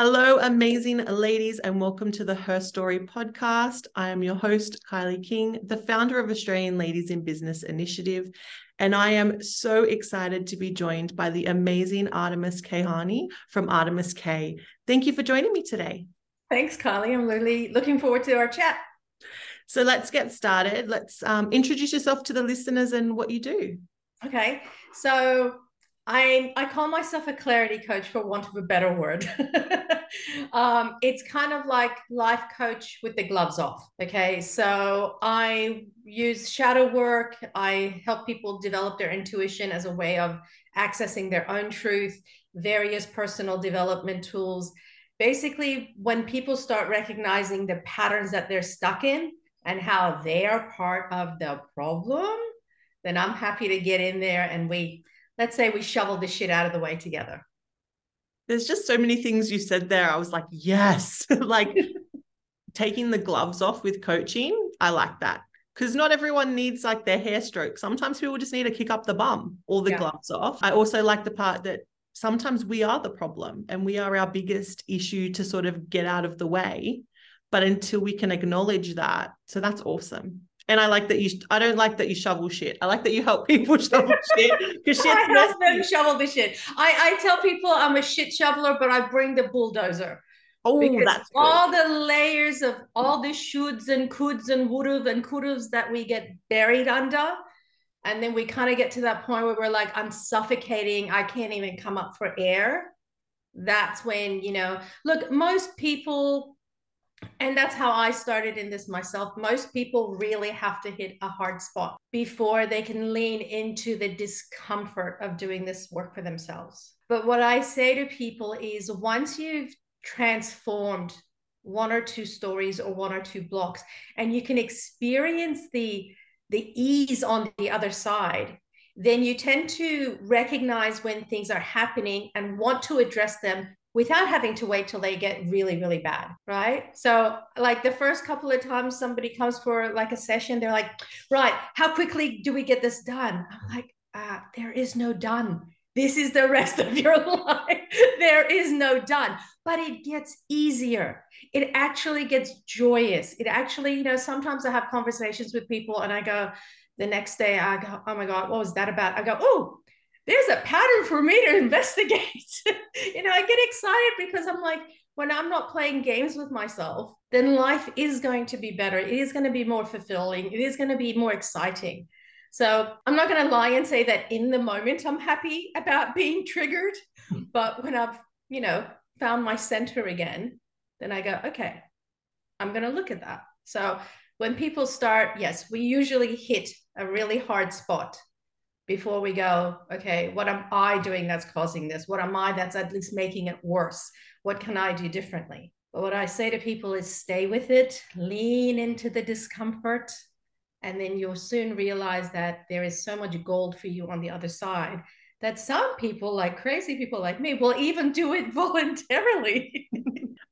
Hello, amazing ladies, and welcome to the Her Story podcast. I am your host, Kylie King, the founder of Australian Ladies in Business Initiative. And I am so excited to be joined by the amazing Artemiss Keyhani from ArtemissK. Thank you for joining me today. Thanks, Kylie. I'm really looking forward to our chat. So let's get started. Let's um, introduce yourself to the listeners and what you do. Okay. So I I call myself a clarity coach for want of a better word. um, it's kind of like life coach with the gloves off. Okay, so I use shadow work. I help people develop their intuition as a way of accessing their own truth. Various personal development tools. Basically, when people start recognizing the patterns that they're stuck in and how they are part of the problem, then I'm happy to get in there and we let's say we shovel this shit out of the way together. There's just so many things you said there. I was like, yes, like taking the gloves off with coaching. I like that because not everyone needs like their hair stroke. Sometimes people just need to kick up the bum or the yeah. gloves off. I also like the part that sometimes we are the problem and we are our biggest issue to sort of get out of the way. But until we can acknowledge that, so that's awesome. And I like that you. I don't like that you shovel shit. I like that you help people shovel shit because shit. I help them shovel the shit. I I tell people I'm a shit shoveler, but I bring the bulldozer. Oh, that's good. all the layers of all the shoulds and coulds and would've and could've that we get buried under. And then we kind of get to that point where we're like, I'm suffocating. I can't even come up for air. That's when, you know, look, most people and that's how I started in this myself. Most people really have to hit a hard spot before they can lean into the discomfort of doing this work for themselves. But what I say to people is once you've transformed one or two stories or one or two blocks and you can experience the the ease on the other side then you tend to recognize when things are happening and want to address them without having to wait till they get really really bad right? So like the first couple of times somebody comes for like a session they're like right how quickly do we get this done? I'm like uh, there is no done. This is the rest of your life. There is no done. But it gets easier. It actually gets joyous. It actually you know sometimes i have conversations with people and i go the next day i go oh my god what was that about? I go oh there's a pattern for me to investigate. you know, I get excited because I'm like, when I'm not playing games with myself, then life is going to be better. It is going to be more fulfilling. It is going to be more exciting. So I'm not going to lie and say that in the moment I'm happy about being triggered. Hmm. But when I've, you know, found my center again, then I go, okay, I'm going to look at that. So when people start, yes, we usually hit a really hard spot before we go, okay, what am I doing that's causing this? What am I that's at least making it worse? What can I do differently? But what I say to people is stay with it, lean into the discomfort, and then you'll soon realize that there is so much gold for you on the other side that some people, like crazy people like me, will even do it voluntarily.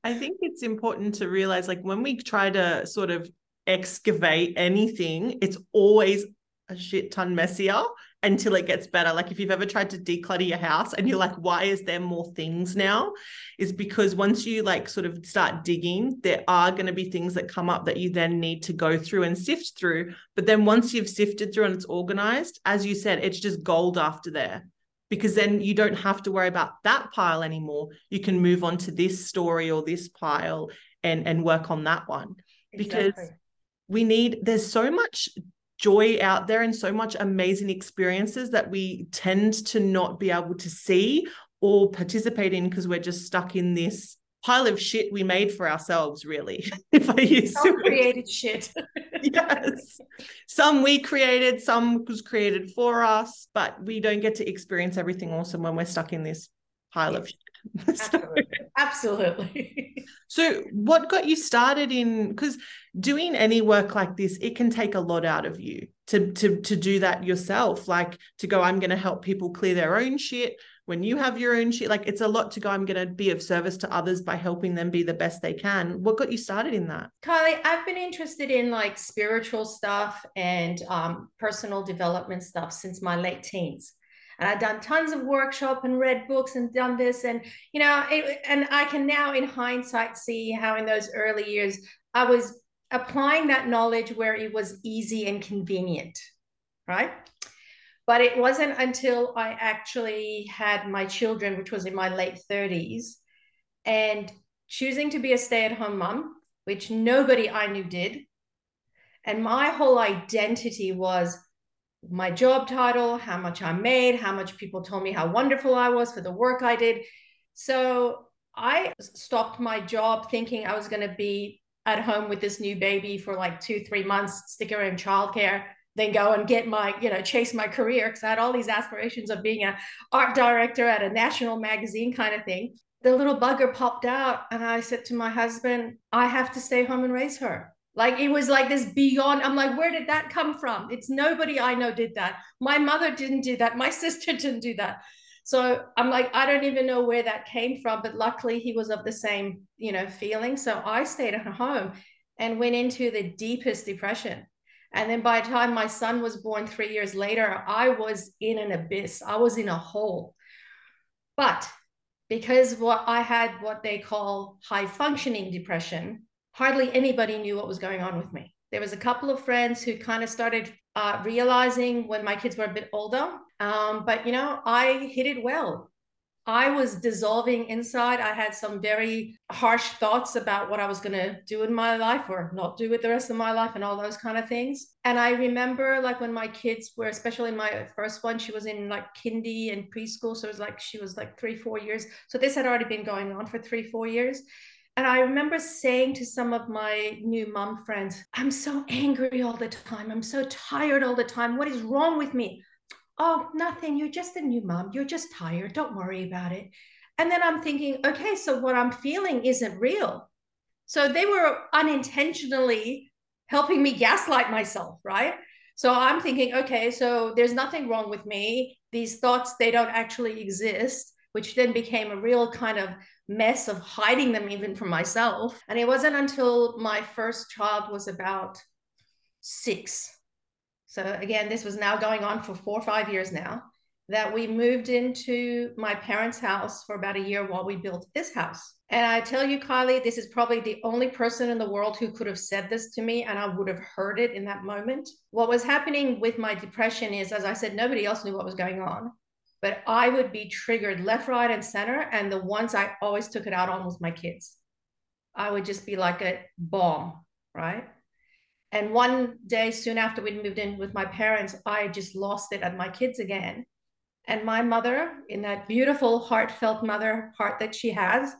I think it's important to realize like when we try to sort of excavate anything, it's always a shit ton messier until it gets better. Like if you've ever tried to declutter your house and you're like, why is there more things now? Is because once you like sort of start digging, there are going to be things that come up that you then need to go through and sift through. But then once you've sifted through and it's organized, as you said, it's just gold after there. Because then you don't have to worry about that pile anymore. You can move on to this story or this pile and and work on that one. Because we need there's so much joy out there and so much amazing experiences that we tend to not be able to see or participate in because we're just stuck in this pile of shit we made for ourselves really if i use created shit. Yes. Some we created some was created for us but we don't get to experience everything awesome when we're stuck in this pile yes. of shit Absolutely. Absolutely. so, what got you started in? Because doing any work like this, it can take a lot out of you to to to do that yourself. Like to go, I'm going to help people clear their own shit. When you have your own shit, like it's a lot to go. I'm going to be of service to others by helping them be the best they can. What got you started in that, Kylie? I've been interested in like spiritual stuff and um, personal development stuff since my late teens. And I'd done tons of workshop and read books and done this. And, you know, it, and I can now in hindsight see how in those early years I was applying that knowledge where it was easy and convenient, right? But it wasn't until I actually had my children, which was in my late 30s, and choosing to be a stay at home mom, which nobody I knew did. And my whole identity was my job title, how much I made, how much people told me how wonderful I was for the work I did. So I stopped my job thinking I was going to be at home with this new baby for like two, three months, stick her in childcare, then go and get my, you know, chase my career. Cause I had all these aspirations of being an art director at a national magazine kind of thing. The little bugger popped out and I said to my husband, I have to stay home and raise her. Like it was like this beyond. I'm like, where did that come from? It's nobody I know did that. My mother didn't do that. My sister didn't do that. So I'm like, I don't even know where that came from. But luckily, he was of the same, you know, feeling. So I stayed at home and went into the deepest depression. And then by the time my son was born three years later, I was in an abyss. I was in a hole. But because what I had what they call high functioning depression, hardly anybody knew what was going on with me. There was a couple of friends who kind of started uh, realizing when my kids were a bit older. Um, but you know, I hit it well. I was dissolving inside. I had some very harsh thoughts about what I was going to do in my life or not do with the rest of my life and all those kind of things. And I remember like when my kids were, especially my first one, she was in like kindy and preschool. So it was like she was like three, four years. So this had already been going on for three, four years. And I remember saying to some of my new mom friends, I'm so angry all the time. I'm so tired all the time. What is wrong with me? Oh, nothing. You're just a new mom. You're just tired. Don't worry about it. And then I'm thinking, okay, so what I'm feeling isn't real. So they were unintentionally helping me gaslight myself, right? So I'm thinking, okay, so there's nothing wrong with me. These thoughts, they don't actually exist, which then became a real kind of mess of hiding them even from myself. And it wasn't until my first child was about six. So again, this was now going on for four or five years now that we moved into my parents' house for about a year while we built this house. And I tell you, Kylie, this is probably the only person in the world who could have said this to me, and I would have heard it in that moment. What was happening with my depression is, as I said, nobody else knew what was going on but I would be triggered left, right, and center. And the ones I always took it out on was my kids. I would just be like a bomb, right? And one day, soon after we'd moved in with my parents, I just lost it at my kids again. And my mother, in that beautiful, heartfelt mother heart that she has,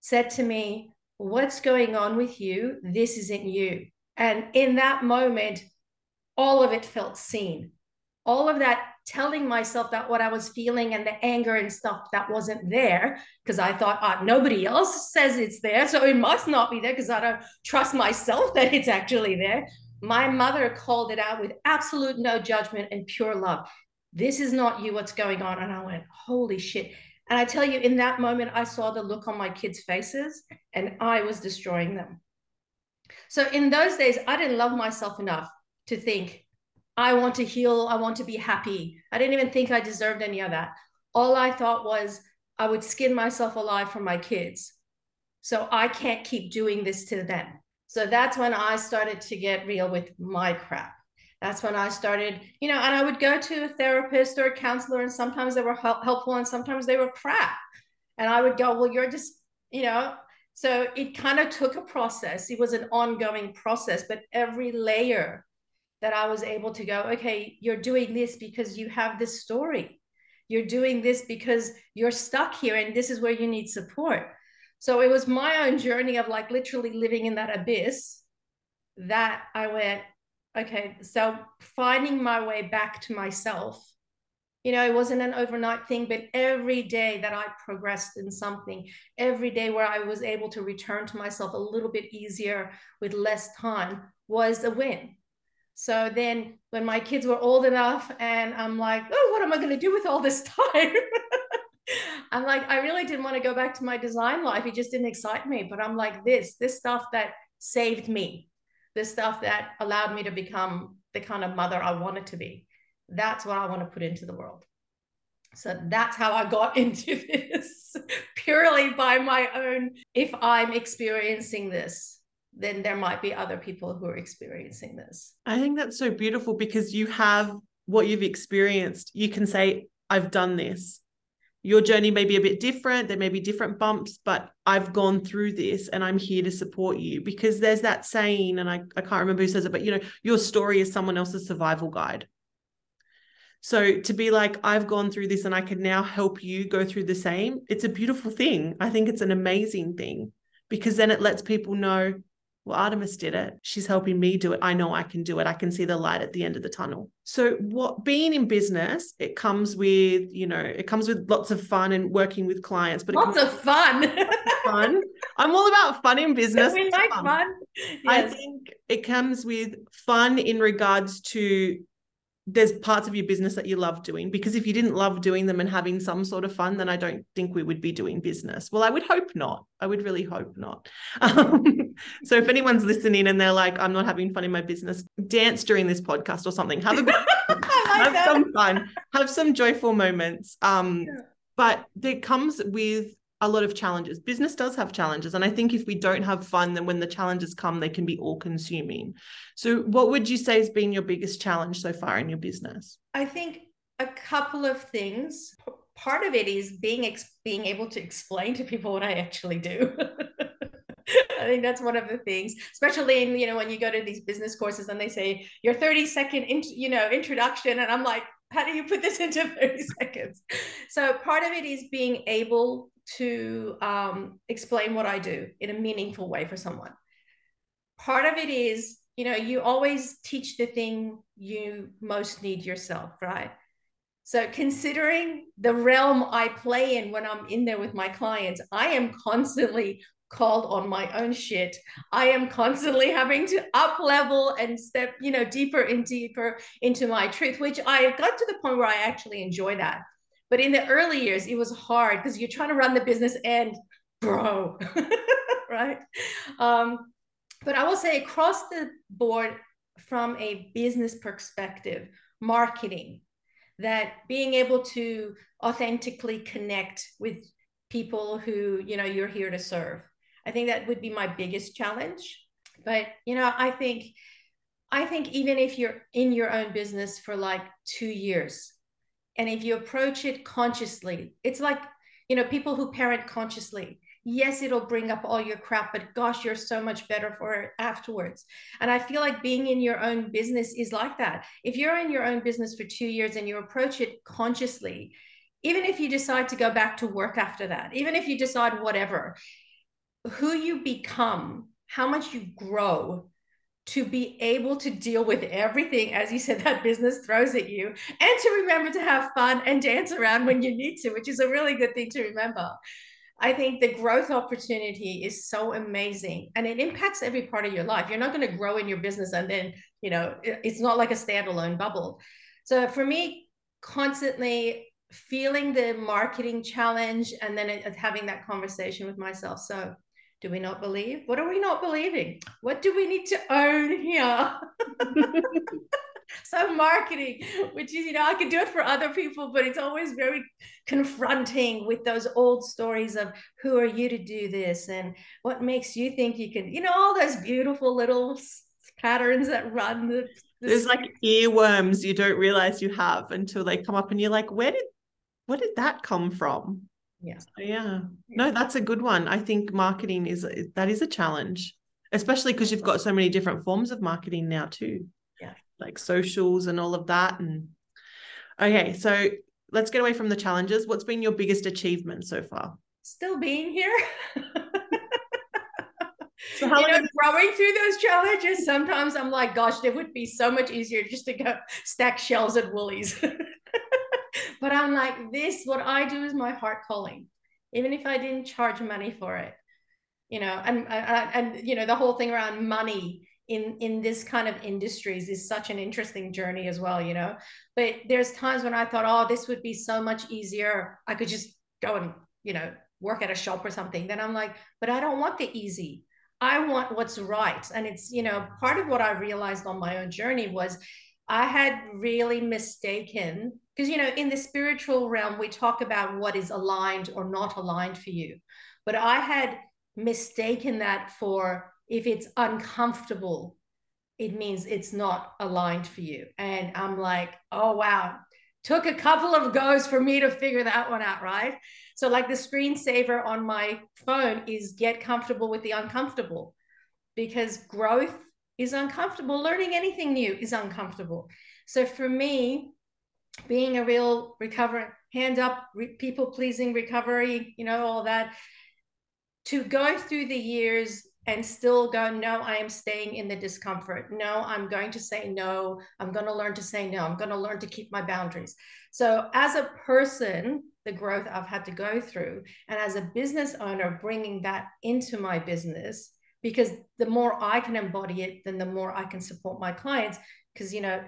said to me, What's going on with you? This isn't you. And in that moment, all of it felt seen. All of that telling myself that what I was feeling and the anger and stuff that wasn't there because I thought oh, nobody else says it's there. So it must not be there because I don't trust myself that it's actually there. My mother called it out with absolute no judgment and pure love. This is not you, what's going on? And I went, holy shit. And I tell you, in that moment, I saw the look on my kids' faces and I was destroying them. So in those days, I didn't love myself enough to think, I want to heal. I want to be happy. I didn't even think I deserved any of that. All I thought was I would skin myself alive for my kids. So I can't keep doing this to them. So that's when I started to get real with my crap. That's when I started, you know, and I would go to a therapist or a counselor, and sometimes they were helpful and sometimes they were crap. And I would go, Well, you're just, you know, so it kind of took a process. It was an ongoing process, but every layer that I was able to go, okay, you're doing this because you have this story. You're doing this because you're stuck here and this is where you need support. So it was my own journey of like literally living in that abyss that I went, okay, so finding my way back to myself. You know, it wasn't an overnight thing, but every day that I progressed in something, every day where I was able to return to myself a little bit easier with less time was a win so then when my kids were old enough and I'm like, oh, what am I going to do with all this time? I'm like, I really didn't want to go back to my design life. It just didn't excite me. But I'm like, this, this stuff that saved me, this stuff that allowed me to become the kind of mother I wanted to be. That's what I want to put into the world. So that's how I got into this purely by my own. If I'm experiencing this, then there might be other people who are experiencing this. I think that's so beautiful because you have what you've experienced. You can say, I've done this. Your journey may be a bit different. There may be different bumps, but I've gone through this and I'm here to support you because there's that saying, and I, I can't remember who says it, but you know, your story is someone else's survival guide. So to be like, I've gone through this and I can now help you go through the same, it's a beautiful thing. I think it's an amazing thing because then it lets people know well, Artemiss did it. She's helping me do it. I know I can do it. I can see the light at the end of the tunnel. So, what being in business, it comes with, you know, it comes with lots of fun and working with clients, but lots of fun. fun. I'm all about fun in business. We like um, fun. fun. Yes. I think it comes with fun in regards to there's parts of your business that you love doing because if you didn't love doing them and having some sort of fun then i don't think we would be doing business. Well i would hope not. I would really hope not. Um, so if anyone's listening and they're like i'm not having fun in my business dance during this podcast or something. Have a like have that. some fun. Have some joyful moments. Um, yeah. but it comes with a lot of challenges. Business does have challenges. And I think if we don't have fun, then when the challenges come, they can be all consuming. So, what would you say has been your biggest challenge so far in your business? I think a couple of things. Part of it is being ex- being able to explain to people what I actually do. I think that's one of the things, especially in you know when you go to these business courses and they say your 30 second you know introduction, and I'm like, how do you put this into 30 seconds? So part of it is being able to um, explain what I do in a meaningful way for someone. Part of it is, you know, you always teach the thing you most need yourself, right? So, considering the realm I play in when I'm in there with my clients, I am constantly called on my own shit. I am constantly having to up level and step, you know, deeper and deeper into my truth, which I got to the point where I actually enjoy that. But in the early years, it was hard because you're trying to run the business and grow, right? Um, but I will say across the board, from a business perspective, marketing, that being able to authentically connect with people who you know you're here to serve. I think that would be my biggest challenge. But you know, I think I think even if you're in your own business for like two years, and if you approach it consciously, it's like, you know, people who parent consciously. Yes, it'll bring up all your crap, but gosh, you're so much better for it afterwards. And I feel like being in your own business is like that. If you're in your own business for two years and you approach it consciously, even if you decide to go back to work after that, even if you decide whatever, who you become, how much you grow to be able to deal with everything, as you said, that business throws at you, and to remember to have fun and dance around when you need to, which is a really good thing to remember. I think the growth opportunity is so amazing and it impacts every part of your life. You're not going to grow in your business and then, you know, it's not like a standalone bubble. So for me, constantly feeling the marketing challenge and then uh, having that conversation with myself. So do we not believe? What are we not believing? What do we need to own here? so marketing, which is, you know, I can do it for other people, but it's always very confronting with those old stories of who are you to do this and what makes you think you can, you know, all those beautiful little patterns that run the, the there's like earworms you don't realize you have until they come up and you're like, where did where did that come from? Yeah. Yeah. No that's a good one. I think marketing is that is a challenge especially because you've got so many different forms of marketing now too. Yeah. Like socials and all of that and okay so let's get away from the challenges. What's been your biggest achievement so far? Still being here? So how you know, growing through those challenges sometimes i'm like gosh it would be so much easier just to go stack shells at woolies but I'm like, this, what I do is my heart calling, even if I didn't charge money for it, you know, and, and, and you know, the whole thing around money in, in this kind of industries is such an interesting journey as well, you know, but there's times when I thought, oh, this would be so much easier. I could just go and, you know, work at a shop or something. Then I'm like, but I don't want the easy. I want what's right. And it's, you know, part of what I realized on my own journey was I had really mistaken because you know in the spiritual realm we talk about what is aligned or not aligned for you. But i had mistaken that for if it's uncomfortable it means it's not aligned for you. And i'm like oh wow. Took a couple of goes for me to figure that one out right? So like the screensaver on my phone is get comfortable with the uncomfortable. Because growth is uncomfortable. Learning anything new is uncomfortable. So for me being a real recover hand up re- people pleasing recovery you know all that. To go through the years and still go no i am staying in the discomfort. No i'm going to say no. I'm going to learn to say no. I'm going to learn to keep my boundaries. So as a person the growth i've had to go through and as a business owner bringing that into my business because the more i can embody it then the more i can support my clients because you know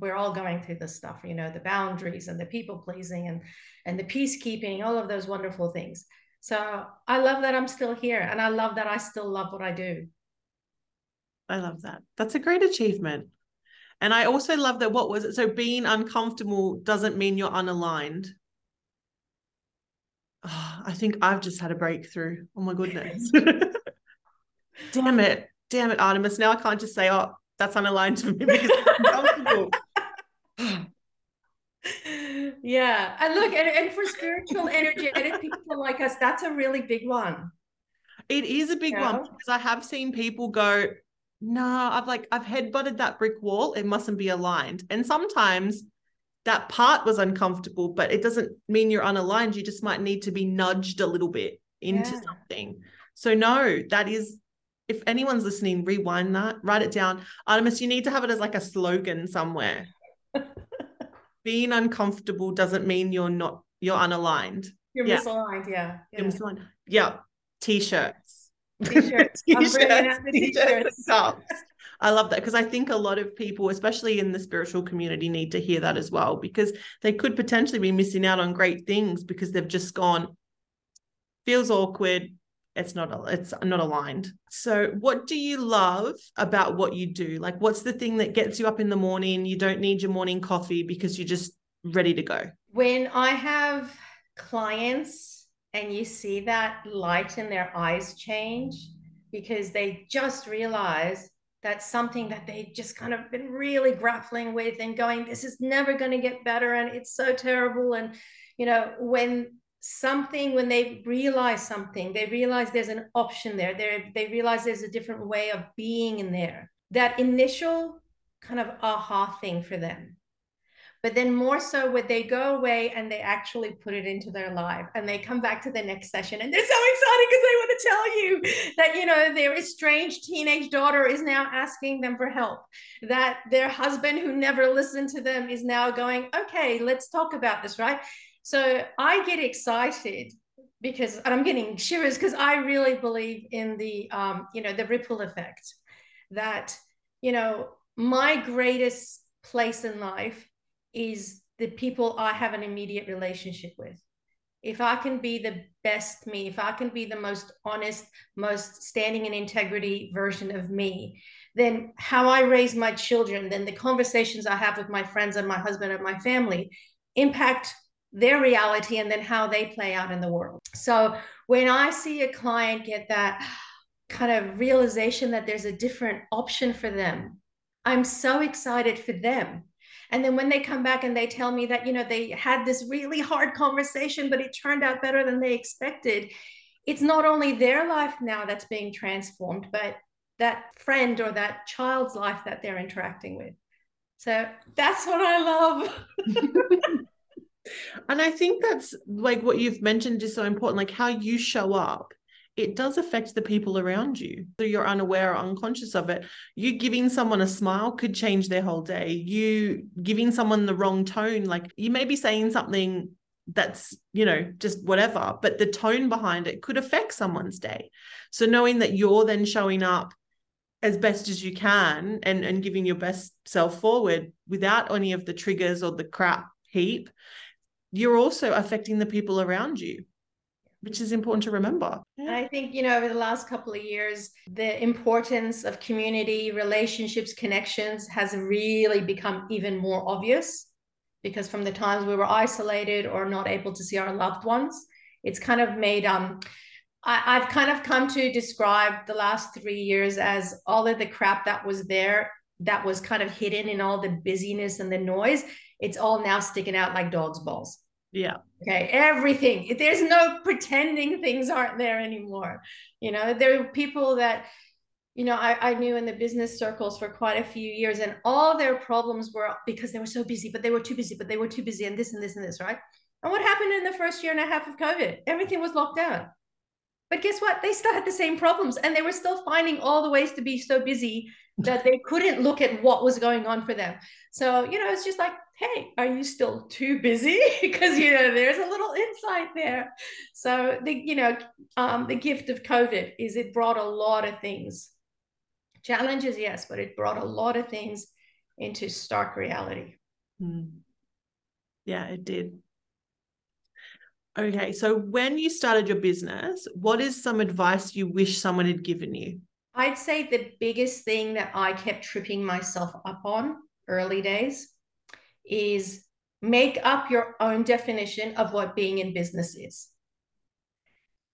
we're all going through this stuff you know the boundaries and the people pleasing and and the peacekeeping all of those wonderful things. So i love that i'm still here and i love that i still love what i do. I love that. That's a great achievement. And i also love that what was it? So being uncomfortable doesn't mean you're unaligned. Oh, i think i've just had a breakthrough. Oh my goodness. Damn it. Damn it artemiss. Now i can't just say oh that's unaligned to me because I'm uncomfortable. yeah. And look, and, and for spiritual, energetic people like us, that's a really big one. It is a big one because I have seen people go, no, I've like, I've headbutted that brick wall. It mustn't be aligned. And sometimes that part was uncomfortable, but it doesn't mean you're unaligned. You just might need to be nudged a little bit into yeah. something. So, no, that is if anyone's listening, rewind that, write it down. Artemiss, you need to have it as like a slogan somewhere. Being uncomfortable doesn't mean you're not you're unaligned. You're yeah. misaligned, yeah. yeah. You're misaligned. Yeah. T-shirts. T-shirts. t-shirts, t-shirts. I love that because I think a lot of people, especially in the spiritual community, need to hear that as well because they could potentially be missing out on great things because they've just gone, feels awkward, it's not it's not aligned. So what do you love about what you do? Like what's the thing that gets you up in the morning? You don't need your morning coffee because you're just ready to go. When i have clients and you see that light in their eyes change because they just realize that's something that they just kind of been really grappling with and going this is never going to get better and it's so terrible. And you know when something when they realize something they realize there's an option there. They they realize there's a different way of being in there. That initial kind of aha thing for them. But then more so when they go away and they actually put it into their life and they come back to the next session and they're so excited because they want to tell you that you know their estranged teenage daughter is now asking them for help. That their husband who never listened to them is now going okay let's talk about this right so I get excited because and I'm getting shivers because I really believe in the um, you know the ripple effect that you know my greatest place in life is the people I have an immediate relationship with. If I can be the best me, if I can be the most honest, most standing in integrity version of me, then how I raise my children, then the conversations I have with my friends and my husband and my family impact their reality and then how they play out in the world. So when I see a client get that kind of realization that there's a different option for them, I'm so excited for them. And then when they come back and they tell me that, you know, they had this really hard conversation, but it turned out better than they expected, it's not only their life now that's being transformed, but that friend or that child's life that they're interacting with. So that's what I love. And I think that's like what you've mentioned is so important, like how you show up. It does affect the people around you. So you're unaware or unconscious of it. You giving someone a smile could change their whole day. You giving someone the wrong tone, like you may be saying something that's, you know, just whatever, but the tone behind it could affect someone's day. So knowing that you're then showing up as best as you can and, and giving your best self forward without any of the triggers or the crap heap you're also affecting the people around you which is important to remember. Yeah. I think, you know, over the last couple of years, the importance of community, relationships, connections has really become even more obvious because from the times we were isolated or not able to see our loved ones, it's kind of made um I, have kind of come to describe the last three years as all of the crap that was there that was kind of hidden in all the busyness and the noise. It's all now sticking out like dog's balls. Yeah. Okay. Everything. There's no pretending things aren't there anymore. You know, there are people that, you know, I, I knew in the business circles for quite a few years, and all their problems were because they were so busy, but they were too busy, but they were too busy, and this and this and this, right? And what happened in the first year and a half of COVID? Everything was locked down. But guess what? They still had the same problems and they were still finding all the ways to be so busy that they couldn't look at what was going on for them. So, you know, it's just like, hey, are you still too busy? because, you know, there's a little insight there. So, the, you know, um, the gift of COVID is it brought a lot of things. Challenges, yes, but it brought a lot of things into stark reality. Mm. Yeah, it did. Okay, so when you started your business, what is some advice you wish someone had given you? I'd say the biggest thing that I kept tripping myself up on early days is make up your own definition of what being in business is.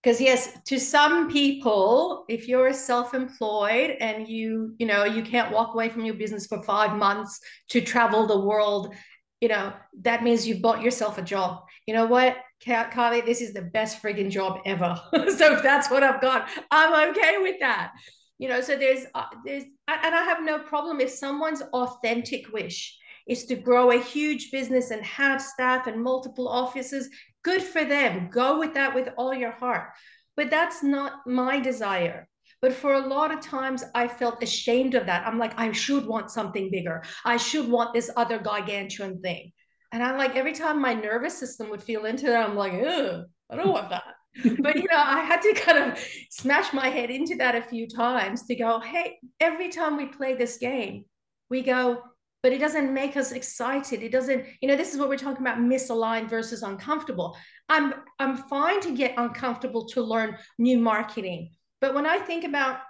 Because yes, to some people, if you're self-employed and you, you know, you can't walk away from your business for five months to travel the world, you know, that means you've bought yourself a job. You know what? Carly, this is the best frigging job ever. so if that's what I've got, I'm okay with that. You know, so there's uh, there's and I have no problem if someone's authentic wish is to grow a huge business and have staff and multiple offices. Good for them. Go with that with all your heart. But that's not my desire. But for a lot of times, I felt ashamed of that. I'm like, I should want something bigger. I should want this other gargantuan thing. And I'm like, every time my nervous system would feel into that, I'm like, Ugh, I don't want that. But you know, I had to kind of smash my head into that a few times to go, hey, every time we play this game, we go, but it doesn't make us excited. It doesn't, you know, this is what we're talking about misaligned versus uncomfortable. I'm I'm fine to get uncomfortable to learn new marketing. But when I think about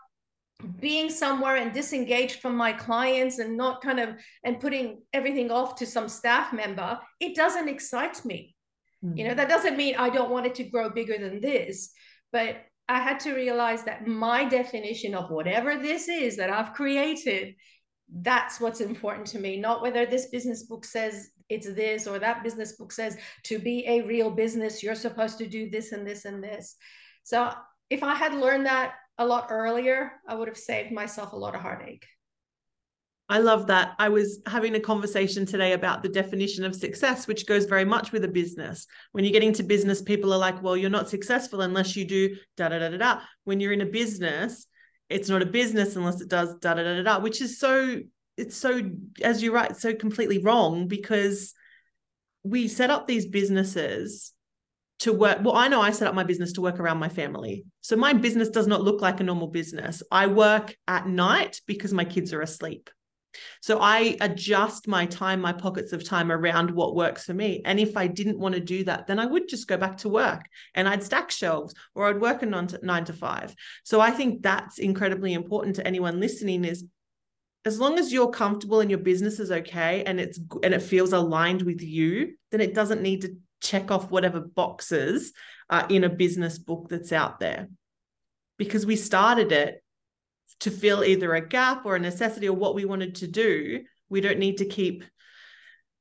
being somewhere and disengaged from my clients and not kind of and putting everything off to some staff member it doesn't excite me mm-hmm. you know that doesn't mean i don't want it to grow bigger than this but i had to realize that my definition of whatever this is that i've created that's what's important to me not whether this business book says it's this or that business book says to be a real business you're supposed to do this and this and this so if i had learned that a lot earlier, I would have saved myself a lot of heartache. I love that. I was having a conversation today about the definition of success, which goes very much with a business. When you get into business, people are like, well, you're not successful unless you do da da da da da. When you're in a business, it's not a business unless it does da da da da da, which is so, it's so, as you write, so completely wrong because we set up these businesses to work well i know i set up my business to work around my family so my business does not look like a normal business i work at night because my kids are asleep so i adjust my time my pockets of time around what works for me and if i didn't want to do that then i would just go back to work and i'd stack shelves or i'd work a nine to, five so i think that's incredibly important to anyone listening is as long as you're comfortable and your business is okay and it's and it feels aligned with you then it doesn't need to check off whatever boxes are in a business book that's out there. Because we started it to fill either a gap or a necessity or what we wanted to do. We don't need to keep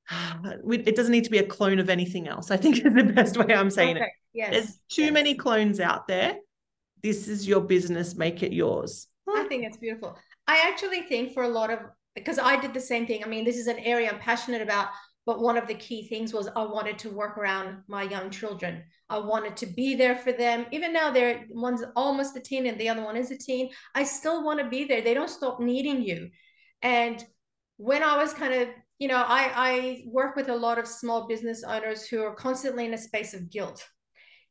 it doesn't need to be a clone of anything else. I think is the best way I'm saying okay. it. Yes. There's too yes. many clones out there. This is your business, make it yours. I think it's beautiful. I actually think for a lot of because I did the same thing. I mean, this is an area I'm passionate about. But one of the key things was I wanted to work around my young children. I wanted to be there for them. Even now, they're one's almost a teen and the other one is a teen. I still want to be there. They don't stop needing you. And when I was kind of, you know, I, I work with a lot of small business owners who are constantly in a space of guilt.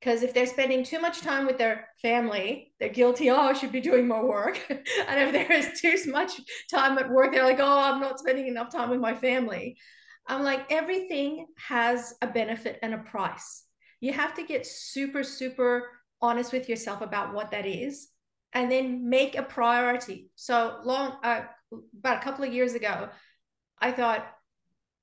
Because if they're spending too much time with their family, they're guilty. Oh, I should be doing more work. and if there is too much time at work, they're like, oh, I'm not spending enough time with my family. I'm like, everything has a benefit and a price. You have to get super, super honest with yourself about what that is and then make a priority. So long, uh, about a couple of years ago, I thought,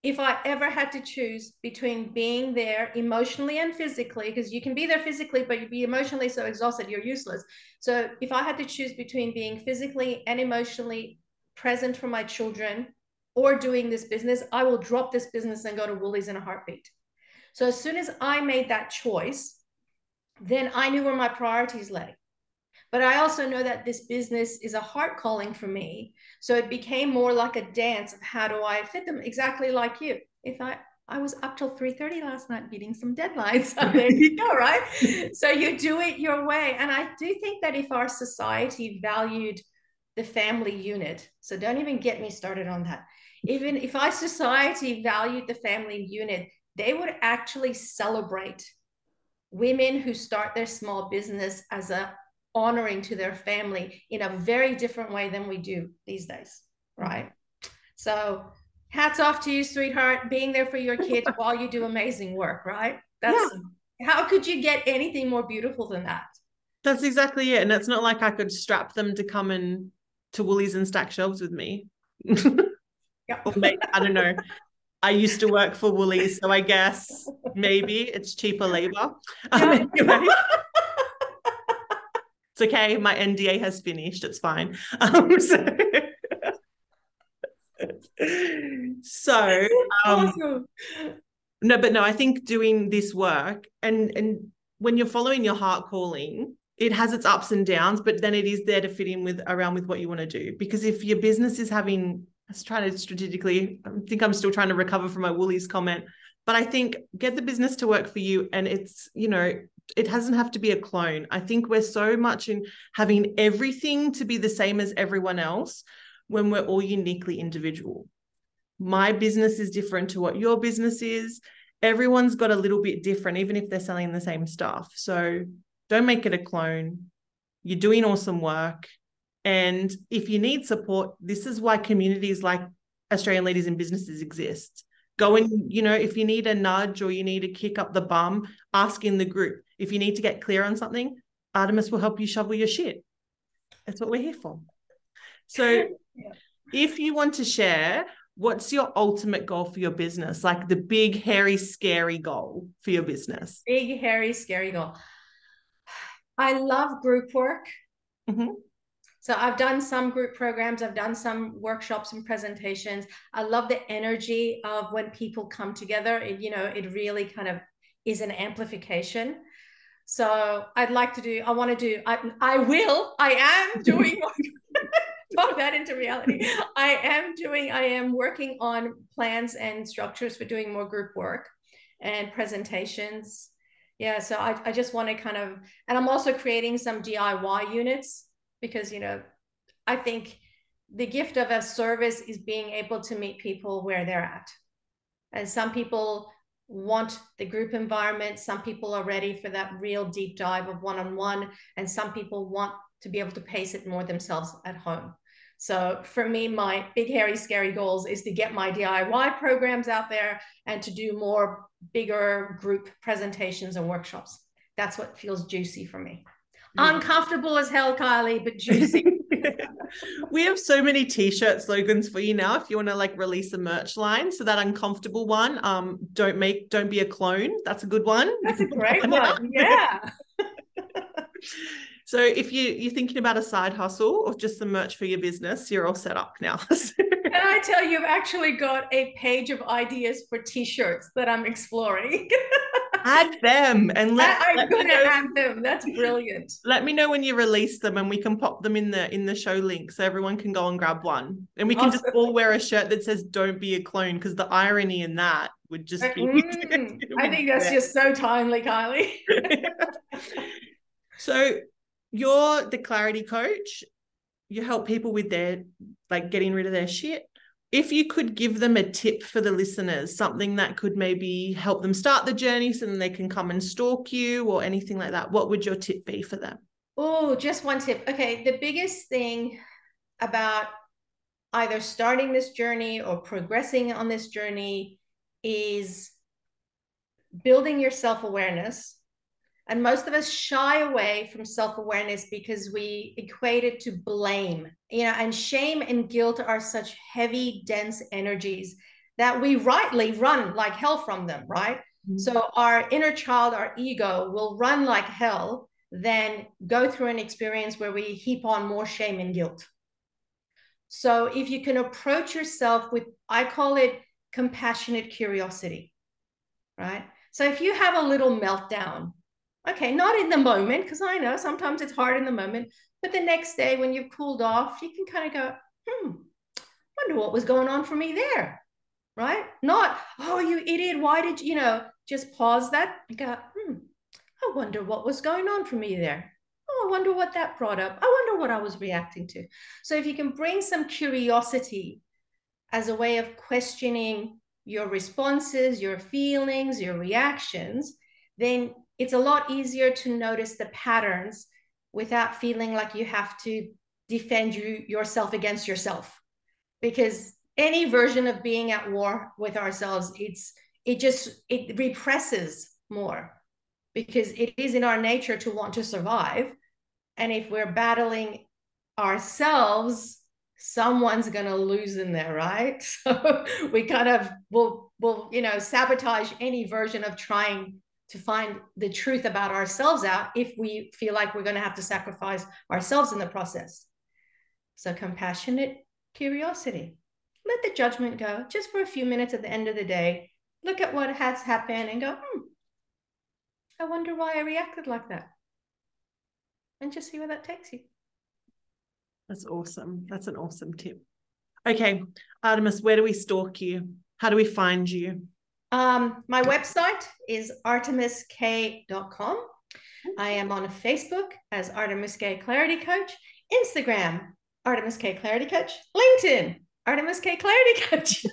if I ever had to choose between being there emotionally and physically, because you can be there physically, but you'd be emotionally so exhausted, you're useless. So if I had to choose between being physically and emotionally present for my children or doing this business, I will drop this business and go to Woolies in a heartbeat. So as soon as I made that choice, then I knew where my priorities lay. But I also know that this business is a heart calling for me. So it became more like a dance of how do I fit them exactly like you. If I I was up till 3:30 last night beating some deadlines. So there you go, right? so you do it your way. And I do think that if our society valued the family unit, so don't even get me started on that. Even if our society valued the family unit, they would actually celebrate women who start their small business as a honoring to their family in a very different way than we do these days, right? So, hats off to you, sweetheart, being there for your kids while you do amazing work, right? That's yeah. how could you get anything more beautiful than that? That's exactly it. And it's not like I could strap them to come in to Woolies and stack shelves with me. yeah. or maybe, I don't know. I used to work for Woolies, so I guess maybe it's cheaper labor. Um, anyway. It's okay. My NDA has finished. It's fine. Um, so, so um, awesome. no, but no, I think doing this work and and when you're following your heart calling, it has its ups and downs, but then it is there to fit in with around with what you want to do. Because if your business is having, I was trying to strategically, I think I'm still trying to recover from my Woolies comment, but I think get the business to work for you, and it's you know it doesn't have to be a clone. I think we're so much in having everything to be the same as everyone else when we're all uniquely individual. My business is different to what your business is. Everyone's got a little bit different, even if they're selling the same stuff. So don't make it a clone. You're doing awesome work. And if you need support, this is why communities like Australian Ladies in Businesses exist. Go and, you know, if you need a nudge or you need a kick up the bum, ask in the group. If you need to get clear on something, Artemiss will help you shovel your shit. That's what we're here for. So, if you want to share, what's your ultimate goal for your business? Like the big, hairy, scary goal for your business? Big, hairy, scary goal. I love group work. Mm-hmm. So I've done some group programs, I've done some workshops and presentations. I love the energy of when people come together. It, you know, it really kind of is an amplification. So I'd like to do, I want to do, I, I will, I am doing, talk that into reality. I am doing, I am working on plans and structures for doing more group work and presentations. Yeah, so I, I just want to kind of, and I'm also creating some DIY units because, you know, I think the gift of a service is being able to meet people where they're at. And some people want the group environment. Some people are ready for that real deep dive of one on one, and some people want to be able to pace it more themselves at home. So for me, my big, hairy, scary goals is to get my DIY programs out there and to do more bigger group presentations and workshops. That's what feels juicy for me. Uncomfortable as hell, Kylie, but juicy. we have so many t-shirt slogans for you now if you want to like release a merch line. So that uncomfortable one um don't make don't be a clone. That's a good one. That's a great one yeah. So if you you're thinking about a side hustle or just some merch for your business you're all set up now. Can i tell you i've actually got a page of ideas for t-shirts that i'm exploring add them and let, I'm gonna add them. That's brilliant. Let me know when you release them and we can pop them in the in the show link so everyone can go and grab one. And we can awesome. just all wear a shirt that says don't be a clone because the irony in that would just be mm, I think that's just so timely, Kylie. so you're the clarity coach. You help people with their like getting rid of their shit if you could give them a tip for the listeners, something that could maybe help them start the journey so then they can come and stalk you or anything like that, what would your tip be for them? Oh, just one tip. Okay. The biggest thing about either starting this journey or progressing on this journey is building your self awareness and most of us shy away from self awareness because we equate it to blame. You know, and shame and guilt are such heavy, dense energies that we rightly run like hell from them, right? Mm-hmm. So our inner child, our ego will run like hell, then go through an experience where we heap on more shame and guilt. So if you can approach yourself with, I call it compassionate curiosity, right? So if you have a little meltdown, okay, not in the moment, because I know sometimes it's hard in the moment, but the next day when you've cooled off, you can kind of go, hmm, wonder what was going on for me there, right? Not, oh, you idiot, why did you, you know, just pause that and go, hmm, I wonder what was going on for me there. Oh, I wonder what that brought up. I wonder what I was reacting to. So if you can bring some curiosity as a way of questioning your responses, your feelings, your reactions, then it's a lot easier to notice the patterns without feeling like you have to defend you yourself against yourself. Because any version of being at war with ourselves, it's it just it represses more because it is in our nature to want to survive. And if we're battling ourselves, someone's going to lose in there, right? So we kind of will, will, you know, sabotage any version of trying to find the truth about ourselves out if we feel like we're going to have to sacrifice ourselves in the process. So compassionate curiosity. Let the judgment go just for a few minutes at the end of the day. Look at what has happened and go, hmm, I wonder why I reacted like that. And just see where that takes you. That's awesome. That's an awesome tip. Okay, Artemiss, where do we stalk you? How do we find you? Um, my website is artemissk.com. I am on Facebook as Artemiss K Clarity Coach, Instagram, Artemiss K Clarity Coach, LinkedIn, Artemiss K Clarity Coach.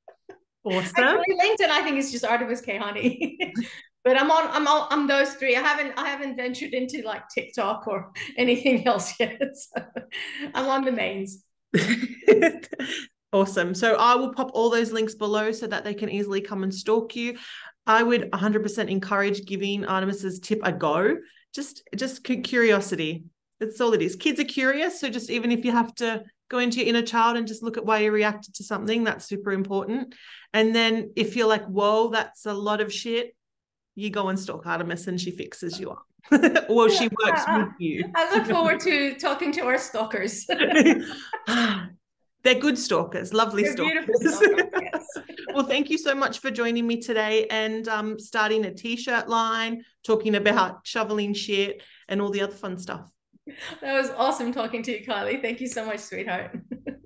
awesome. Actually, LinkedIn, I think is just Artemiss Keyhani. but I'm on I'm on I'm those three. I haven't I haven't ventured into like TikTok or anything else yet. So I'm on the mains. Awesome. So I will pop all those links below so that they can easily come and stalk you. I would 100% encourage giving Artemiss's tip a go. Just just curiosity. That's all it is. Kids are curious, so just even if you have to go into your inner child and just look at why you reacted to something, that's super important. And then if you're like, whoa, that's a lot of shit, you go and stalk Artemiss and she fixes you up. well, she works uh, with you. I look forward to talking to our stalkers. They're good stalkers, lovely They're stalkers. stalkers yes. well, thank you so much for joining me today and um, starting a t-shirt line, talking about shoveling shit and all the other fun stuff. That was awesome talking to you, Kylie. Thank you so much, sweetheart.